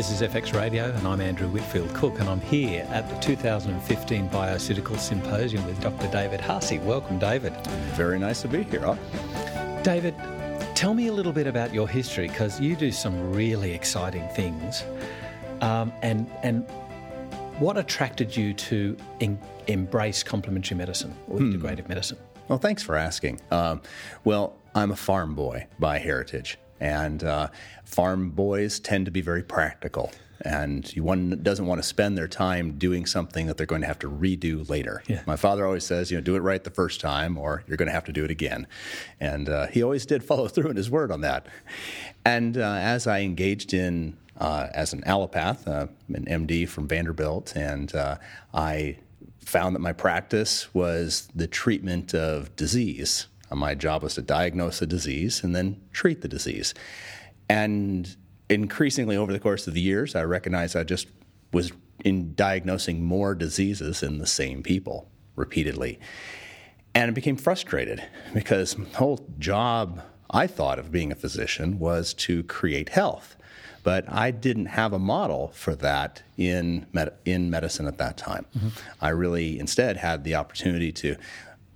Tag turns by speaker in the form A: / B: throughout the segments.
A: This is FX Radio, and I'm Andrew Whitfield Cook, and I'm here at the 2015 BioCeutical Symposium with Dr. David Haase. Welcome, David.
B: Very nice to be here. Huh?
A: David, tell me a little bit about your history because you do some really exciting things. Um, and, and what attracted you to en- embrace complementary medicine or hmm. integrative medicine?
B: Well, thanks for asking. Um, well, I'm a farm boy by heritage. And uh, farm boys tend to be very practical. And one doesn't want to spend their time doing something that they're going to have to redo later. Yeah. My father always says, you know, do it right the first time, or you're going to have to do it again. And uh, he always did follow through in his word on that. And uh, as I engaged in uh, as an allopath, uh, an MD from Vanderbilt, and uh, I found that my practice was the treatment of disease my job was to diagnose the disease and then treat the disease. And increasingly over the course of the years, I recognized I just was in diagnosing more diseases in the same people repeatedly. And I became frustrated because the whole job I thought of being a physician was to create health. But I didn't have a model for that in, med- in medicine at that time. Mm-hmm. I really instead had the opportunity to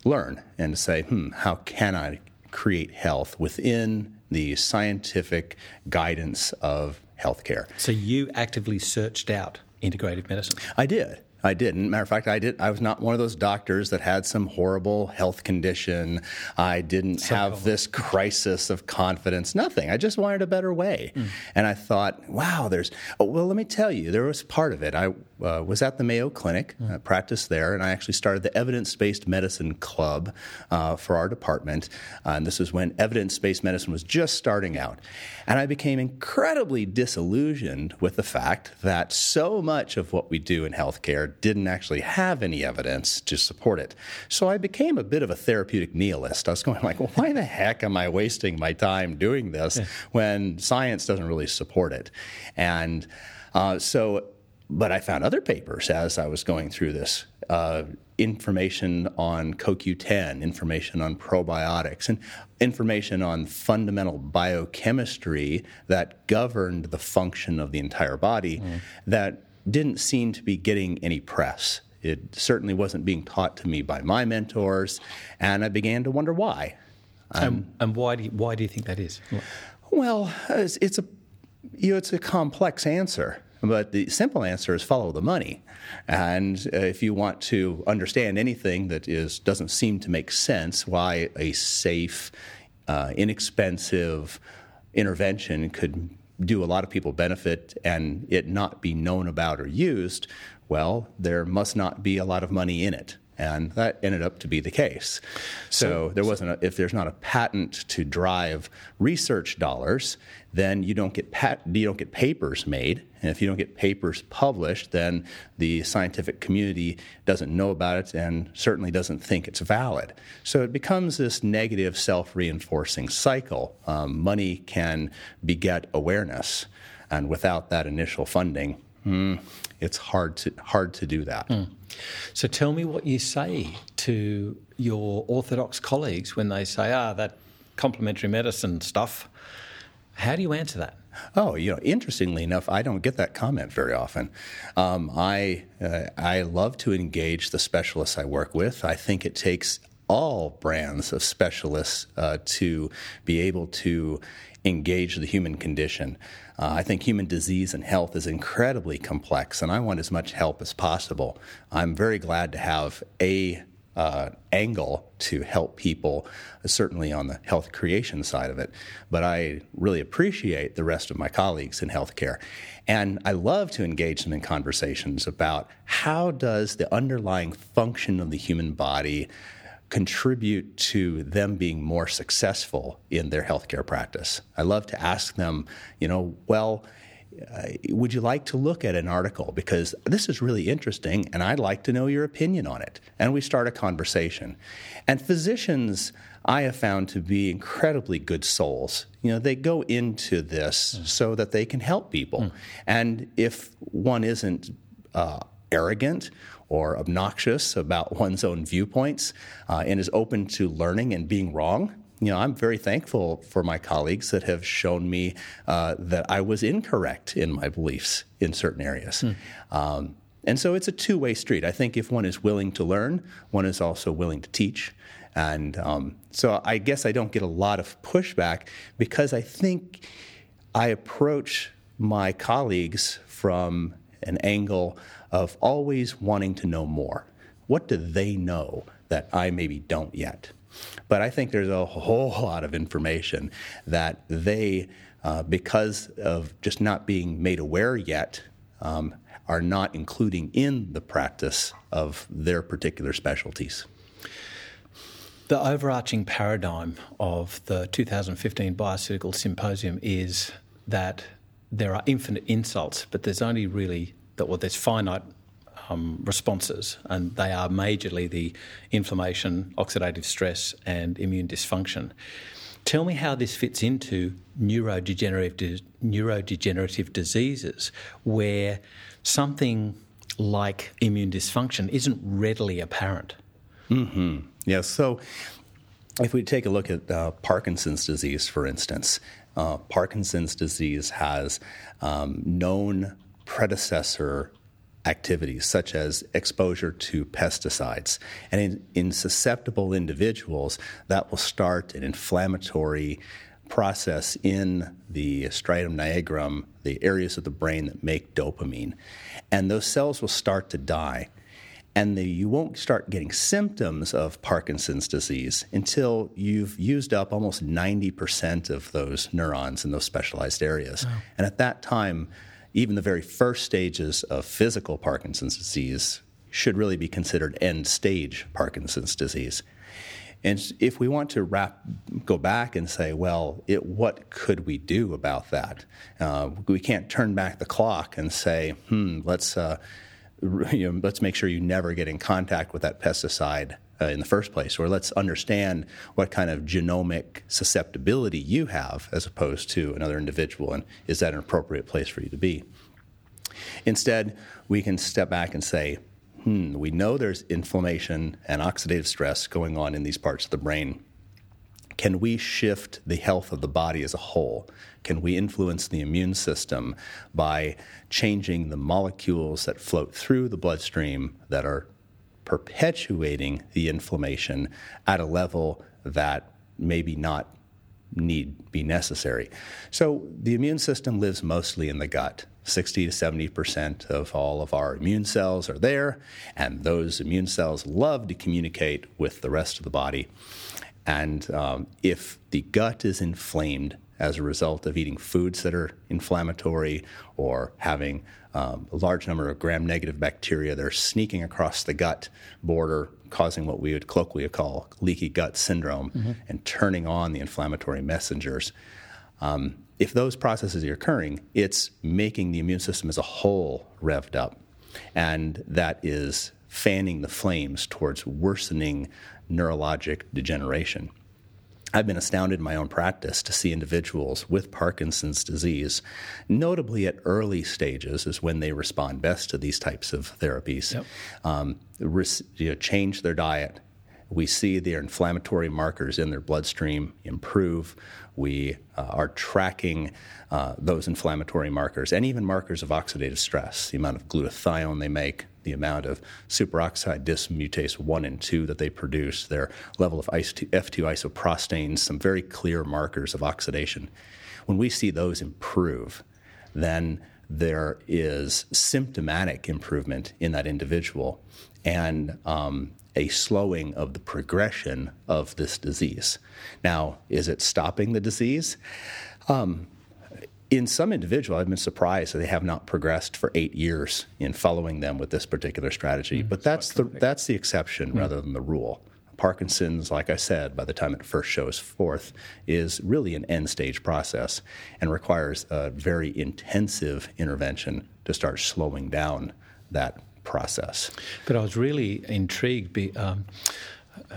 B: learn and to say, hmm, how can I create health within the scientific guidance of healthcare?
A: So you actively searched out integrative medicine?
B: I did. I didn't. matter of fact, I did. I was not one of those doctors that had some horrible health condition. I didn't so have this crisis of confidence. Nothing. I just wanted a better way. Mm. And I thought, wow, there's. Oh, well, let me tell you, there was part of it. I uh, was at the Mayo Clinic, mm. uh, practiced there, and I actually started the Evidence Based Medicine Club uh, for our department. Uh, and this was when evidence based medicine was just starting out. And I became incredibly disillusioned with the fact that so much of what we do in healthcare didn't actually have any evidence to support it. So I became a bit of a therapeutic nihilist. I was going like, well, why the heck am I wasting my time doing this yeah. when science doesn't really support it? And uh, so, but I found other papers as I was going through this. Uh, information on CoQ10, information on probiotics, and information on fundamental biochemistry that governed the function of the entire body mm. that didn't seem to be getting any press. It certainly wasn't being taught to me by my mentors, and I began to wonder why.
A: Um, and why do you, why do you think that is?
B: Well, it's, it's a you know, it's a complex answer. But the simple answer is follow the money. And uh, if you want to understand anything that is doesn't seem to make sense, why a safe, uh, inexpensive intervention could do a lot of people benefit and it not be known about or used, well, there must not be a lot of money in it. And that ended up to be the case. So, so there wasn't a, if there's not a patent to drive research dollars, then you don't get pat, you don't get papers made, and if you don't get papers published, then the scientific community doesn't know about it and certainly doesn't think it's valid. So it becomes this negative self-reinforcing cycle. Um, money can beget awareness, and without that initial funding, mm, it's hard to hard to do that. Mm.
A: So tell me what you say to your orthodox colleagues when they say, "Ah, that complementary medicine stuff." How do you answer that?
B: Oh, you know, interestingly enough, I don't get that comment very often. Um, I uh, I love to engage the specialists I work with. I think it takes all brands of specialists uh, to be able to engage the human condition. Uh, I think human disease and health is incredibly complex, and I want as much help as possible. I'm very glad to have a uh, angle to help people, certainly on the health creation side of it. But I really appreciate the rest of my colleagues in healthcare. And I love to engage them in conversations about how does the underlying function of the human body contribute to them being more successful in their healthcare practice. I love to ask them, you know, well, uh, would you like to look at an article? Because this is really interesting, and I'd like to know your opinion on it. And we start a conversation. And physicians, I have found to be incredibly good souls. You know, they go into this mm. so that they can help people. Mm. And if one isn't uh, arrogant or obnoxious about one's own viewpoints uh, and is open to learning and being wrong, you know, I'm very thankful for my colleagues that have shown me uh, that I was incorrect in my beliefs in certain areas. Hmm. Um, and so it's a two way street. I think if one is willing to learn, one is also willing to teach. And um, so I guess I don't get a lot of pushback because I think I approach my colleagues from an angle of always wanting to know more. What do they know that I maybe don't yet? But I think there's a whole lot of information that they, uh, because of just not being made aware yet, um, are not including in the practice of their particular specialties.
A: The overarching paradigm of the 2015 BioCeutical Symposium is that there are infinite insults, but there's only really that well, there's finite um, responses, and they are majorly the inflammation, oxidative stress, and immune dysfunction. Tell me how this fits into neurodegenerative, neurodegenerative diseases where something like immune dysfunction isn't readily apparent.
B: Mm-hmm. Yes. So if we take a look at uh, Parkinson's disease, for instance, uh, Parkinson's disease has um, known predecessor activities such as exposure to pesticides. And in, in, susceptible individuals, that will start an inflammatory process in the striatum nigrorum, the areas of the brain that make dopamine. And those cells will start to die. And the, you won't start getting symptoms of Parkinson's disease until you've used up almost 90% of those neurons in those specialized areas. Wow. And at that time, even the very first stages of physical Parkinson's disease should really be considered end stage Parkinson's disease. And if we want to wrap, go back and say, well, it, what could we do about that? Uh, we can't turn back the clock and say, hmm, let's, uh, you know, let's make sure you never get in contact with that pesticide uh, in the first place, or let's understand what kind of genomic susceptibility you have as opposed to another individual, and is that an appropriate place for you to be? Instead, we can step back and say, hmm, we know there's inflammation and oxidative stress going on in these parts of the brain. Can we shift the health of the body as a whole? Can we influence the immune system by changing the molecules that float through the bloodstream that are perpetuating the inflammation at a level that maybe not need be necessary? So the immune system lives mostly in the gut. 60 to 70 percent of all of our immune cells are there, and those immune cells love to communicate with the rest of the body. And um, if the gut is inflamed as a result of eating foods that are inflammatory or having um, a large number of gram negative bacteria that are sneaking across the gut border, causing what we would colloquially call leaky gut syndrome mm-hmm. and turning on the inflammatory messengers. Um, if those processes are occurring, it's making the immune system as a whole revved up. And that is fanning the flames towards worsening neurologic degeneration. I've been astounded in my own practice to see individuals with Parkinson's disease, notably at early stages, is when they respond best to these types of therapies. Yep. Um, you know, change their diet, we see their inflammatory markers in their bloodstream improve. We uh, are tracking uh, those inflammatory markers and even markers of oxidative stress, the amount of glutathione they make, the amount of superoxide dismutase 1 and 2 that they produce, their level of F2 isoprostanes, some very clear markers of oxidation. When we see those improve, then there is symptomatic improvement in that individual. And um, a slowing of the progression of this disease. Now, is it stopping the disease? Um, in some individual, I've been surprised that they have not progressed for eight years in following them with this particular strategy. Mm, but that's the that's the exception mm. rather than the rule. Parkinson's, like I said, by the time it first shows forth, is really an end stage process and requires a very intensive intervention to start slowing down that process.
A: But I was really intrigued. Be, um,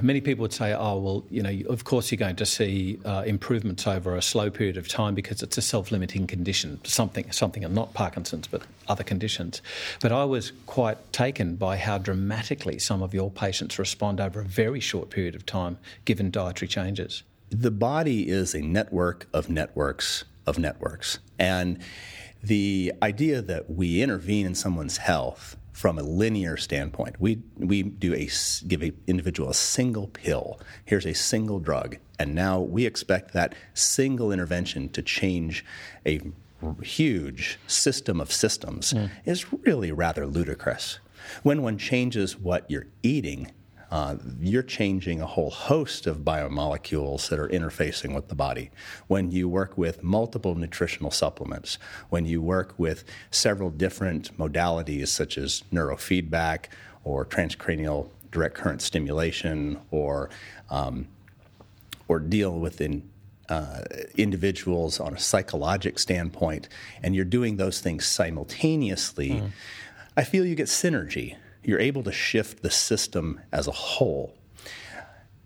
A: many people would say, oh, well, you know, of course you're going to see uh, improvements over a slow period of time because it's a self limiting condition, something, something, and not Parkinson's, but other conditions. But I was quite taken by how dramatically some of your patients respond over a very short period of time given dietary changes.
B: the body is a network of networks of networks. And the idea that we intervene in someone's health from a linear standpoint, we, we do a, give an individual a single pill. Here's a single drug. And now we expect that single intervention to change a huge system of systems mm. is really rather ludicrous. When one changes what you're eating, uh, you're changing a whole host of biomolecules that are interfacing with the body. When you work with multiple nutritional supplements, when you work with several different modalities such as neurofeedback or transcranial direct current stimulation or um, or deal with in, uh, individuals on a psychologic standpoint, and you're doing those things simultaneously, mm. I feel you get synergy you're able to shift the system as a whole.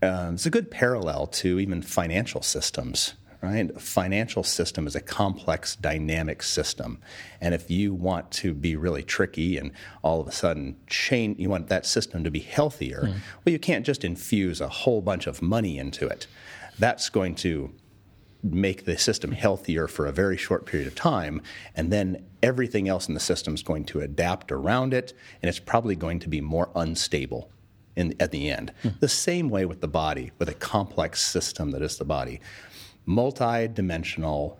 B: Um, it's a good parallel to even financial systems, right? A financial system is a complex, dynamic system. And if you want to be really tricky and all of a sudden change, you want that system to be healthier, mm. well, you can't just infuse a whole bunch of money into it. That's going to make the system healthier for a very short period of time, and then everything else in the system is going to adapt around it, and it's probably going to be more unstable in, at the end. Hmm. The same way with the body, with a complex system that is the body. Multi-dimensional,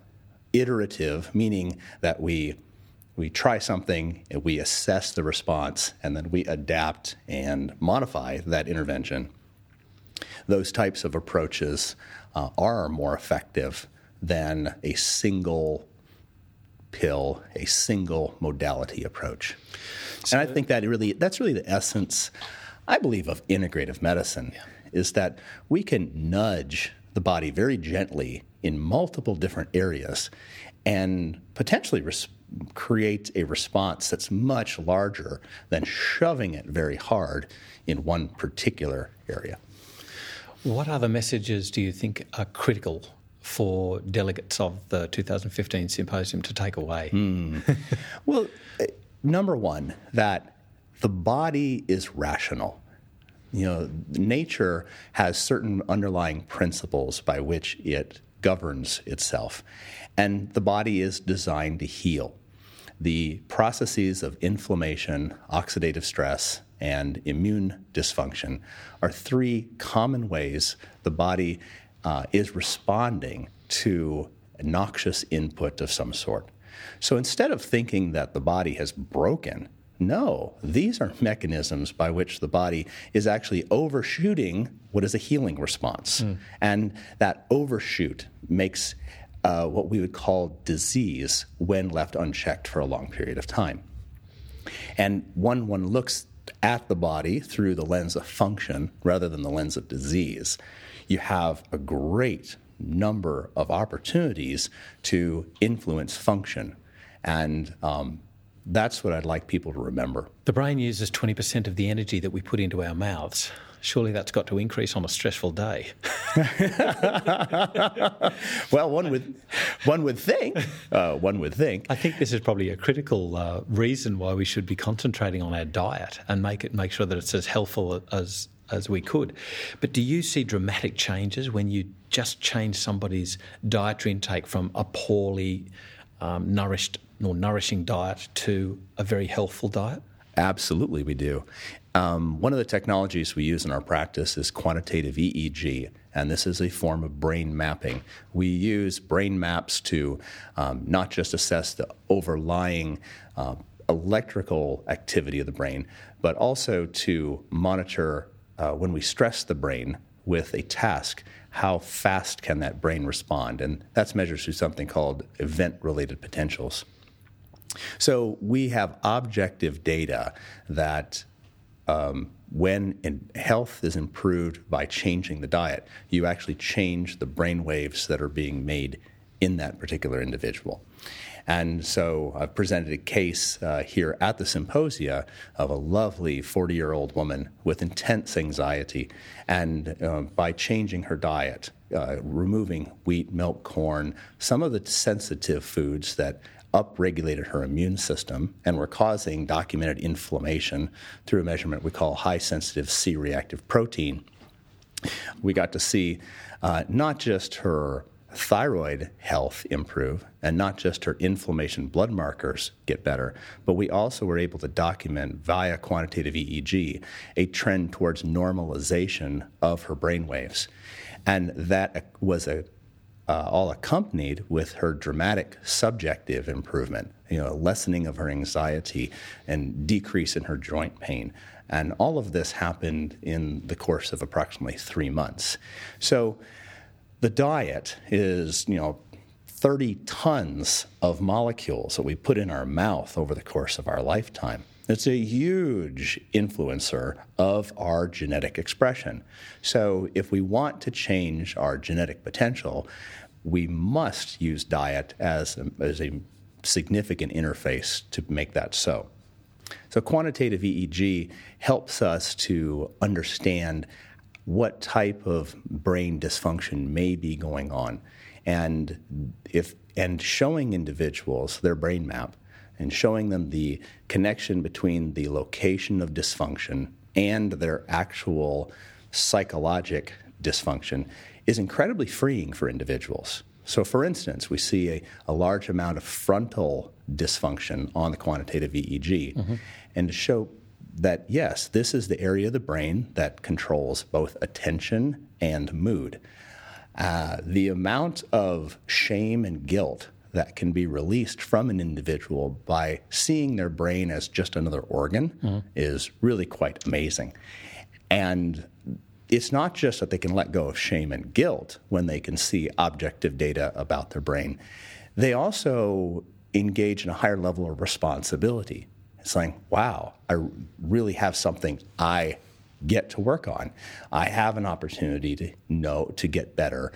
B: iterative, meaning that we we try something, we assess the response, and then we adapt and modify that intervention. Those types of approaches uh, are more effective than a single pill, a single modality approach. So, and I think that really that's really the essence, I believe, of integrative medicine yeah. is that we can nudge the body very gently in multiple different areas and potentially res- create a response that's much larger than shoving it very hard in one particular area.
A: What other messages do you think are critical for delegates of the 2015 symposium to take away?
B: Mm. well, uh, number one, that the body is rational. You know, nature has certain underlying principles by which it governs itself, and the body is designed to heal. The processes of inflammation, oxidative stress, and immune dysfunction are three common ways the body uh, is responding to noxious input of some sort. So instead of thinking that the body has broken, no, these are mechanisms by which the body is actually overshooting what is a healing response. Mm. And that overshoot makes uh, what we would call disease when left unchecked for a long period of time. And when one looks at the body through the lens of function rather than the lens of disease, you have a great number of opportunities to influence function. And um, that's what I'd like people to remember.
A: The brain uses 20% of the energy that we put into our mouths surely that's got to increase on a stressful day.
B: well, one would one would think uh, one would think.
A: I think this is probably a critical uh, reason why we should be concentrating on our diet and make it make sure that it's as healthful as as we could. But do you see dramatic changes when you just change somebody's dietary intake from a poorly um, nourished or nourishing diet to a very healthful diet?
B: Absolutely, we do. Um, one of the technologies we use in our practice is quantitative EEG, and this is a form of brain mapping. We use brain maps to um, not just assess the overlying uh, electrical activity of the brain, but also to monitor uh, when we stress the brain with a task, how fast can that brain respond? And that's measured through something called event related potentials. So we have objective data that um, when health is improved by changing the diet, you actually change the brain waves that are being made in that particular individual. And so I've presented a case uh, here at the symposia of a lovely 40 year old woman with intense anxiety. And uh, by changing her diet, uh, removing wheat, milk, corn, some of the sensitive foods that upregulated her immune system and were causing documented inflammation through a measurement we call high sensitive C reactive protein. We got to see uh, not just her thyroid health improve and not just her inflammation blood markers get better, but we also were able to document via quantitative EEG a trend towards normalization of her brain waves. And that was a, uh, all accompanied with her dramatic subjective improvement, you know, a lessening of her anxiety and decrease in her joint pain. And all of this happened in the course of approximately three months. So the diet is, you know, 30 tons of molecules that we put in our mouth over the course of our lifetime. It's a huge influencer of our genetic expression. So, if we want to change our genetic potential, we must use diet as a, as a significant interface to make that so. So, quantitative EEG helps us to understand what type of brain dysfunction may be going on, and if and showing individuals their brain map and showing them the connection between the location of dysfunction and their actual psychologic dysfunction is incredibly freeing for individuals. So, for instance, we see a, a large amount of frontal dysfunction on the quantitative EEG, mm-hmm. and to show that yes, this is the area of the brain that controls both attention and mood. Uh, the amount of shame and guilt that can be released from an individual by seeing their brain as just another organ mm-hmm. is really quite amazing. And it's not just that they can let go of shame and guilt when they can see objective data about their brain, they also engage in a higher level of responsibility it's like, wow, I really have something I get to work on. I have an opportunity to know to get better.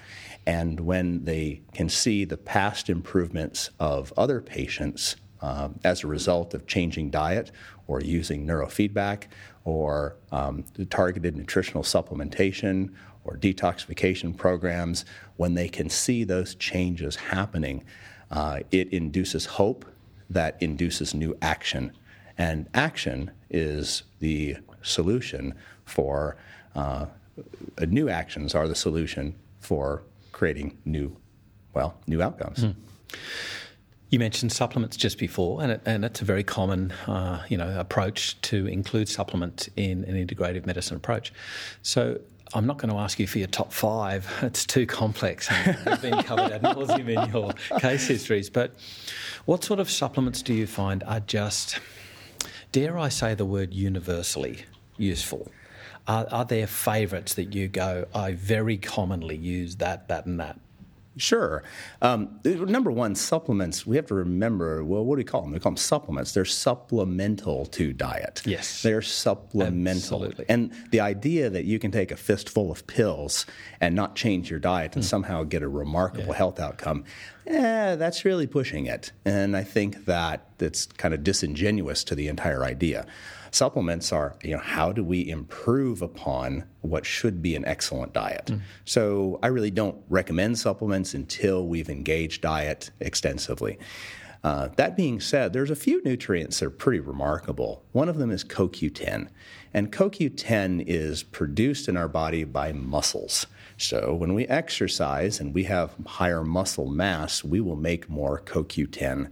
B: And when they can see the past improvements of other patients uh, as a result of changing diet or using neurofeedback or um, targeted nutritional supplementation or detoxification programs, when they can see those changes happening, uh, it induces hope that induces new action and action is the solution for uh, new actions are the solution for creating new, well, new outcomes. Mm.
A: You mentioned supplements just before, and, it, and it's a very common, uh, you know, approach to include supplement in an integrative medicine approach. So I'm not going to ask you for your top five. It's too complex. It's been covered ad nauseum in your case histories. But what sort of supplements do you find are just dare I say the word universally useful? Are, are there favourites that you go, I very commonly use that, that, and that?
B: Sure. Um, number one, supplements. We have to remember. Well, what do we call them? We call them supplements. They're supplemental to diet.
A: Yes,
B: they're supplemental.
A: Absolutely.
B: And the idea that you can take a fistful of pills and not change your diet and mm. somehow get a remarkable yeah. health outcome, eh, that's really pushing it. And I think that it's kind of disingenuous to the entire idea. Supplements are, you know, how do we improve upon what should be an excellent diet? Mm. So I really don't recommend supplements until we've engaged diet extensively. Uh, that being said, there's a few nutrients that are pretty remarkable. One of them is CoQ10. And CoQ10 is produced in our body by muscles. So when we exercise and we have higher muscle mass, we will make more CoQ10.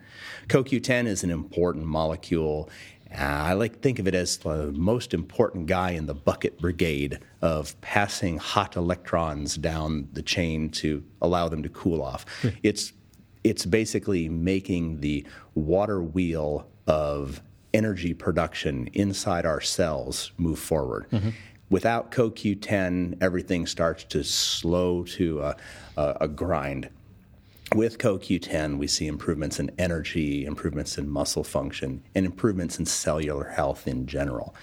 B: CoQ10 is an important molecule uh, I like to think of it as the most important guy in the bucket brigade of passing hot electrons down the chain to allow them to cool off. Hmm. it's it's basically making the water wheel of energy production inside our cells move forward. Mm-hmm. Without CoQ10, everything starts to slow to a, a, a grind with CoQ10, we see improvements in energy, improvements in muscle function, and improvements in cellular health in general.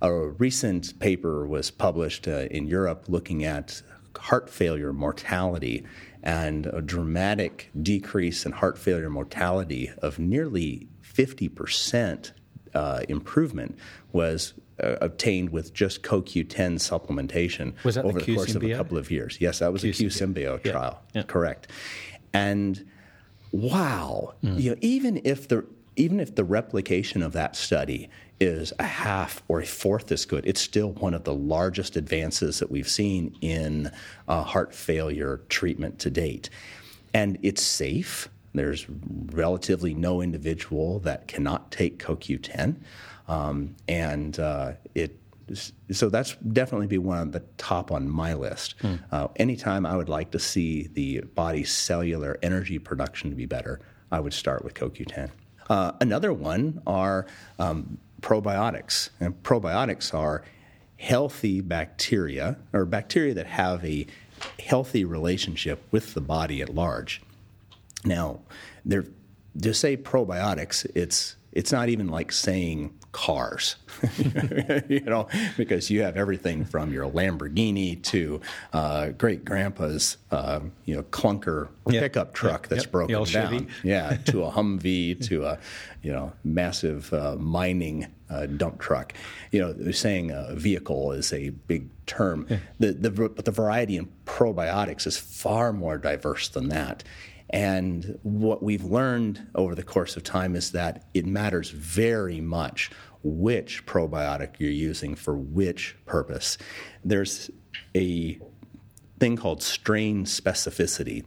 B: A recent paper was published uh, in Europe looking at heart failure mortality and a dramatic decrease in heart failure mortality of nearly 50% uh, improvement was uh, obtained with just CoQ10 supplementation over
A: the,
B: the course of a couple of years. Yes, that was Q a Q-Symbio trial. Yeah. Yeah. Correct. And wow, mm. you know, even if the even if the replication of that study is a half or a fourth as good, it's still one of the largest advances that we've seen in uh, heart failure treatment to date. And it's safe. There's relatively no individual that cannot take CoQ10. Um, and uh, it so that's definitely be one of the top on my list. Hmm. Uh, anytime I would like to see the body's cellular energy production to be better, I would start with CoQ10. Uh, another one are um, probiotics. And probiotics are healthy bacteria or bacteria that have a healthy relationship with the body at large. Now, there, to say probiotics, it's it's not even like saying cars, you know, because you have everything from your Lamborghini to uh, great grandpa's, uh, you know, clunker yep. pickup truck yep. that's yep. broken down, yeah, to a Humvee, to a, you know, massive uh, mining uh, dump truck. You know, they're saying a vehicle is a big term. Yeah. The, the, but the variety in probiotics is far more diverse than that. And what we've learned over the course of time is that it matters very much which probiotic you're using for which purpose. There's a thing called strain specificity.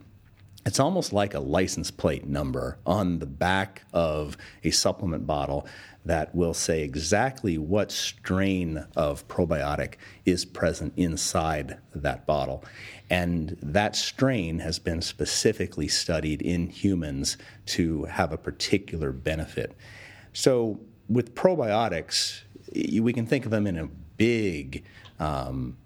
B: It's almost like a license plate number on the back of a supplement bottle that will say exactly what strain of probiotic is present inside that bottle. And that strain has been specifically studied in humans to have a particular benefit. So, with probiotics, we can think of them in a big, um,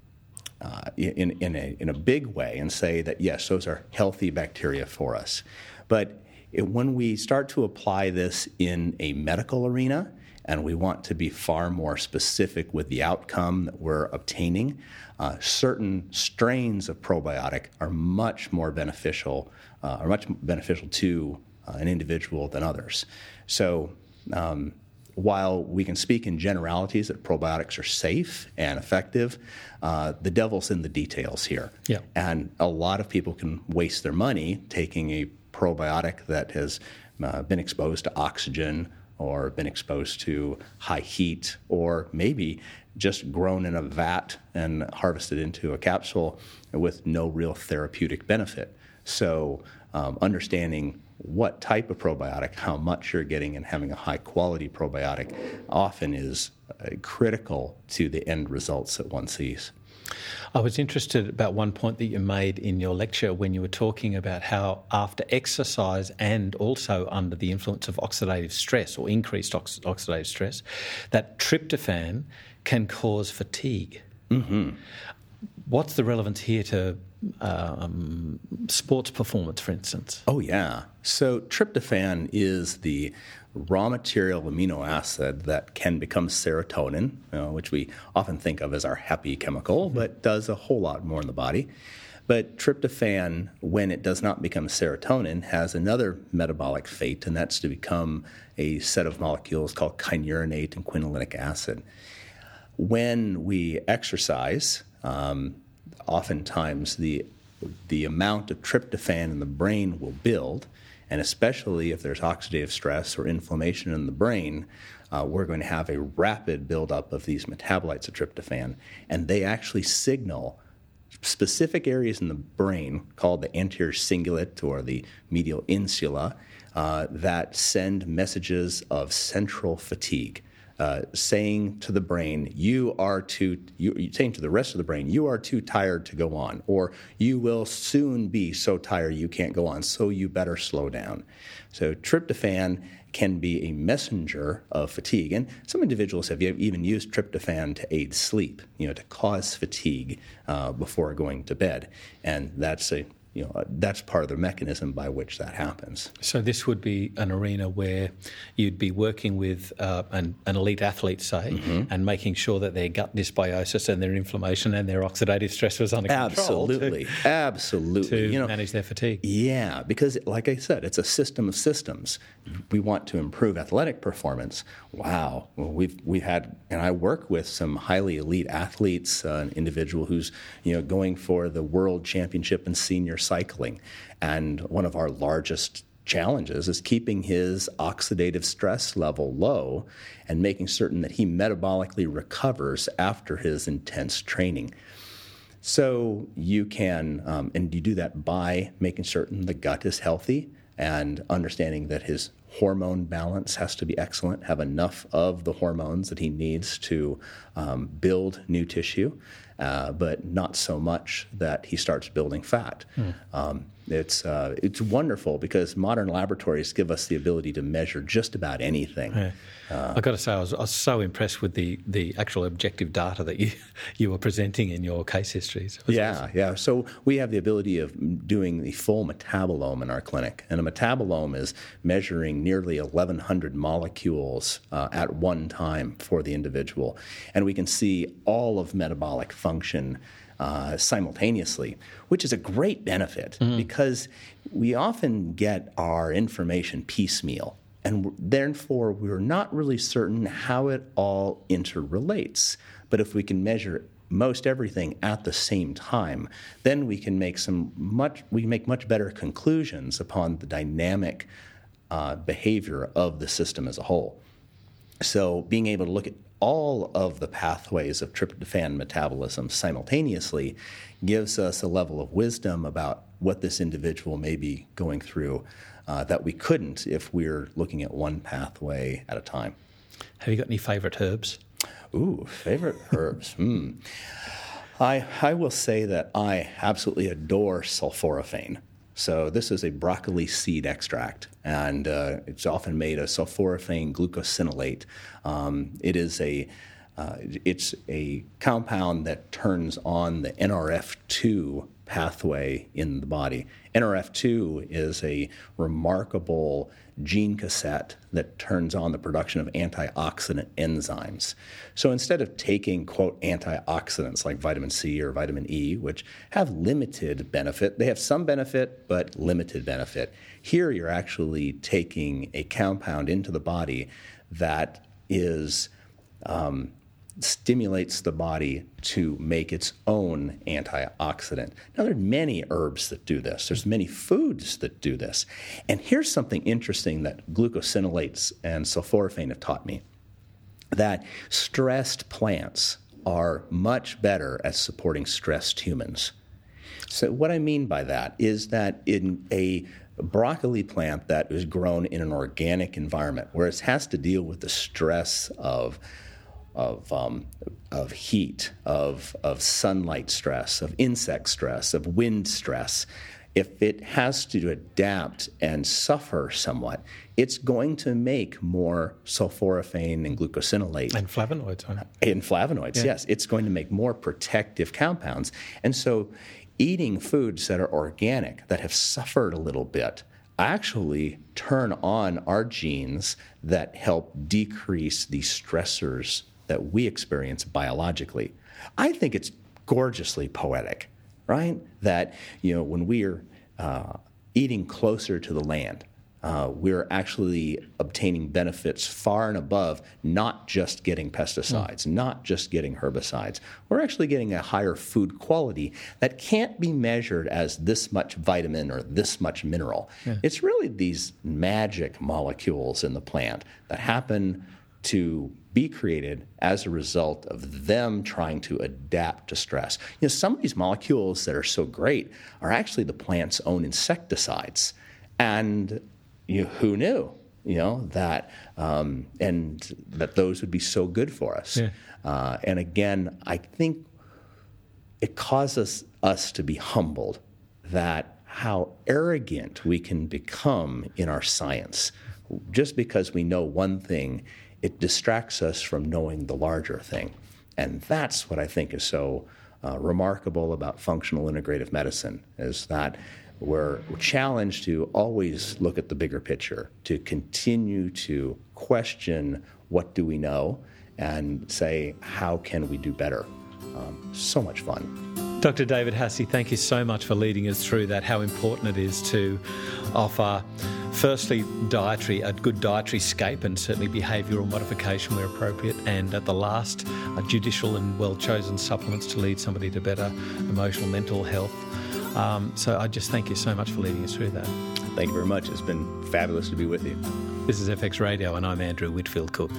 B: uh, in, in, a, in a big way and say that, yes, those are healthy bacteria for us. But it, when we start to apply this in a medical arena, and we want to be far more specific with the outcome that we're obtaining. Uh, certain strains of probiotic are much more beneficial, uh, are much beneficial to uh, an individual than others. So, um, while we can speak in generalities that probiotics are safe and effective, uh, the devil's in the details here.
A: Yeah.
B: And a lot of people can waste their money taking a probiotic that has uh, been exposed to oxygen or been exposed to high heat, or maybe just grown in a vat and harvested into a capsule with no real therapeutic benefit. So, um, understanding what type of probiotic, how much you're getting, and having a high quality probiotic often is uh, critical to the end results that one sees.
A: I was interested about one point that you made in your lecture when you were talking about how after exercise and also under the influence of oxidative stress or increased ox- oxidative stress, that tryptophan can cause fatigue.
B: Mm-hmm.
A: What's the relevance here to um, sports performance, for instance?
B: Oh, yeah. So, tryptophan is the raw material amino acid that can become serotonin, you know, which we often think of as our happy chemical, mm-hmm. but does a whole lot more in the body. But tryptophan, when it does not become serotonin, has another metabolic fate, and that's to become a set of molecules called kynurenate and quinolinic acid. When we exercise, um, oftentimes the the amount of tryptophan in the brain will build, and especially if there's oxidative stress or inflammation in the brain, uh, we're going to have a rapid buildup of these metabolites of tryptophan, and they actually signal specific areas in the brain called the anterior cingulate or the medial insula uh, that send messages of central fatigue uh, saying to the brain, you are too, you, saying to the rest of the brain, you are too tired to go on, or you will soon be so tired you can't go on, so you better slow down. So tryptophan can be a messenger of fatigue. And some individuals have even used tryptophan to aid sleep, you know, to cause fatigue uh, before going to bed. And that's a you know, that's part of the mechanism by which that happens.
A: So this would be an arena where you'd be working with uh, an, an, elite athlete, say, mm-hmm. and making sure that their gut dysbiosis and their inflammation and their oxidative stress was under
B: control. Absolutely, to, absolutely.
A: To you know, manage their fatigue.
B: Yeah, because like I said, it's a system of systems. We want to improve athletic performance. Wow, well, we've we've had, and I work with some highly elite athletes, uh, an individual who's you know going for the world championship in senior cycling. And one of our largest challenges is keeping his oxidative stress level low and making certain that he metabolically recovers after his intense training. So you can, um, and you do that by making certain the gut is healthy and understanding that his hormone balance has to be excellent, have enough of the hormones that he needs to um, build new tissue, uh, but not so much that he starts building fat. Mm. Um, it's uh, it's wonderful because modern laboratories give us the ability to measure just about anything. Yeah.
A: Uh, I've got to say, I was, I was, so impressed with the, the actual objective data that you you were presenting in your case histories.
B: Yeah, awesome. yeah. So we have the ability of doing the full metabolome in our clinic, and a metabolome is measuring nearly 1,100 molecules uh, at one time for the individual, and we can see all of metabolic function uh, simultaneously, which is a great benefit mm-hmm. because we often get our information piecemeal. And therefore, we're not really certain how it all interrelates. But if we can measure most everything at the same time, then we can make some much we make much better conclusions upon the dynamic uh, behavior of the system as a whole. So, being able to look at all of the pathways of tryptophan metabolism simultaneously gives us a level of wisdom about what this individual may be going through uh, that we couldn't if we're looking at one pathway at a time.
A: Have you got any favorite herbs?
B: Ooh, favorite herbs. Hmm. I, I will say that I absolutely adore sulforaphane. So this is a broccoli seed extract, and uh, it's often made of sulforaphane glucosinolate. Um, it is a uh, it's a compound that turns on the NRF2 pathway in the body. NRF2 is a remarkable gene cassette that turns on the production of antioxidant enzymes. So instead of taking, quote, antioxidants like vitamin C or vitamin E, which have limited benefit, they have some benefit, but limited benefit. Here you're actually taking a compound into the body that is um, stimulates the body to make its own antioxidant. Now, there are many herbs that do this. There's many foods that do this. And here's something interesting that glucosinolates and sulforaphane have taught me that stressed plants are much better at supporting stressed humans. So, what I mean by that is that in a broccoli plant that is grown in an organic environment where it has to deal with the stress of of, um, of heat, of, of sunlight stress, of insect stress, of wind stress, if it has to adapt and suffer somewhat, it's going to make more sulforaphane and glucosinolate.
A: And flavonoids. Huh?
B: And flavonoids, yeah. yes. It's going to make more protective compounds. And so eating foods that are organic, that have suffered a little bit, actually turn on our genes that help decrease the stressors that we experience biologically. I think it's gorgeously poetic, right? That, you know, when we're uh, eating closer to the land, uh, we're actually obtaining benefits far and above not just getting pesticides, mm. not just getting herbicides. We're actually getting a higher food quality that can't be measured as this much vitamin or this much mineral. Yeah. It's really these magic molecules in the plant that happen to be created as a result of them trying to adapt to stress. You know, some of these molecules that are so great are actually the plant's own insecticides. And you know, who knew? You know that, um, and that those would be so good for us. Yeah. Uh, and again, I think it causes us to be humbled that how arrogant we can become in our science just because we know one thing it distracts us from knowing the larger thing. And that's what I think is so uh, remarkable about functional integrative medicine is that we're challenged to always look at the bigger picture, to continue to question what do we know and say, how can we do better? Um, so much fun.
A: Dr. David Haase, thank you so much for leading us through that, how important it is to offer Firstly, dietary, a good dietary scape and certainly behavioural modification where appropriate. And at the last, judicial and well chosen supplements to lead somebody to better emotional, mental health. Um, so I just thank you so much for leading us through that.
B: Thank you very much. It's been fabulous to be with you.
A: This is FX Radio, and I'm Andrew Whitfield Cook.